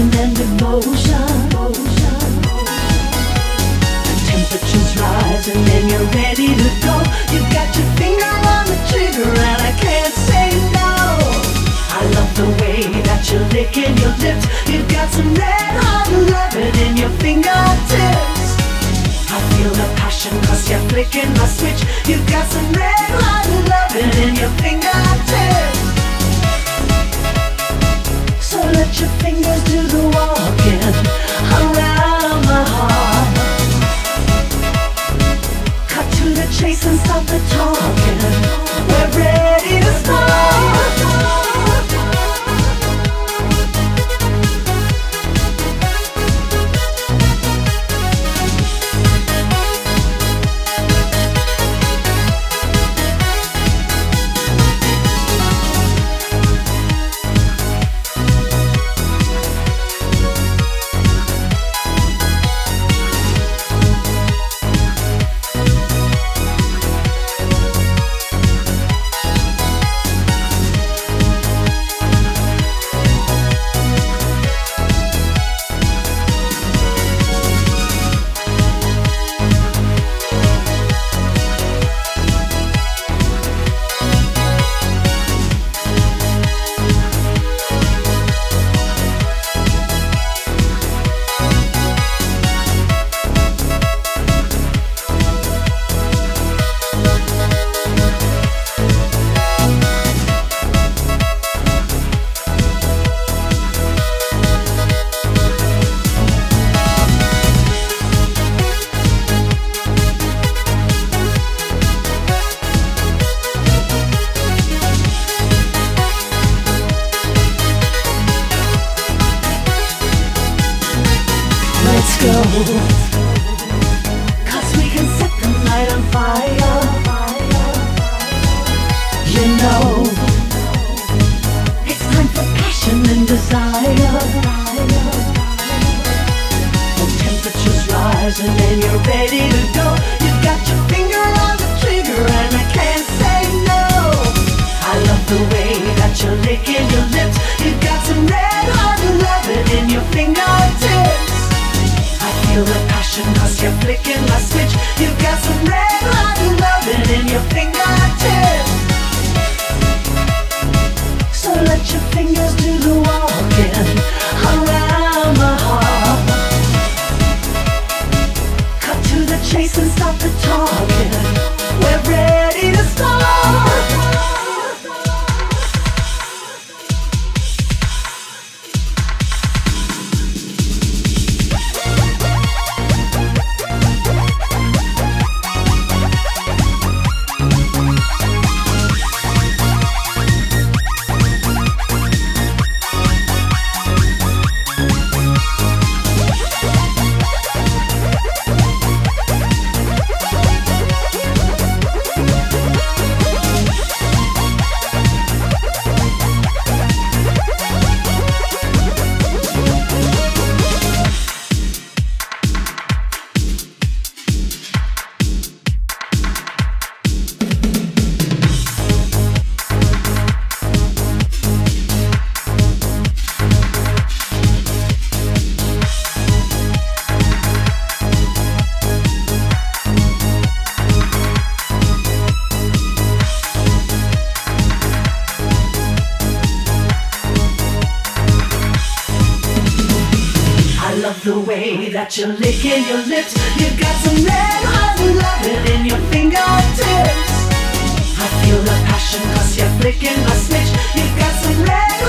and devotion. The temperature's rising and you're ready to go. You've got your finger on the trigger and I can't say no. I love the way that you're licking your lips. You've got some red hot in your fingertips. I feel the you're flicking my switch. You've got some red hot loving in your fingertips. Talking. We're ready rising and you're ready to go. You've got your finger on the trigger and I can't say no. I love the way that you're licking your lips. You've got some red hot loving in your fingertips. I feel the passion cause you're flicking my switch. You've got some red hot loving in your fingertips. So let your fingers do the walking and stop the talking. The way that you're licking your lips. You've got some red hot loving in your fingertips. I feel the passion cause you're flicking my switch. You've got some red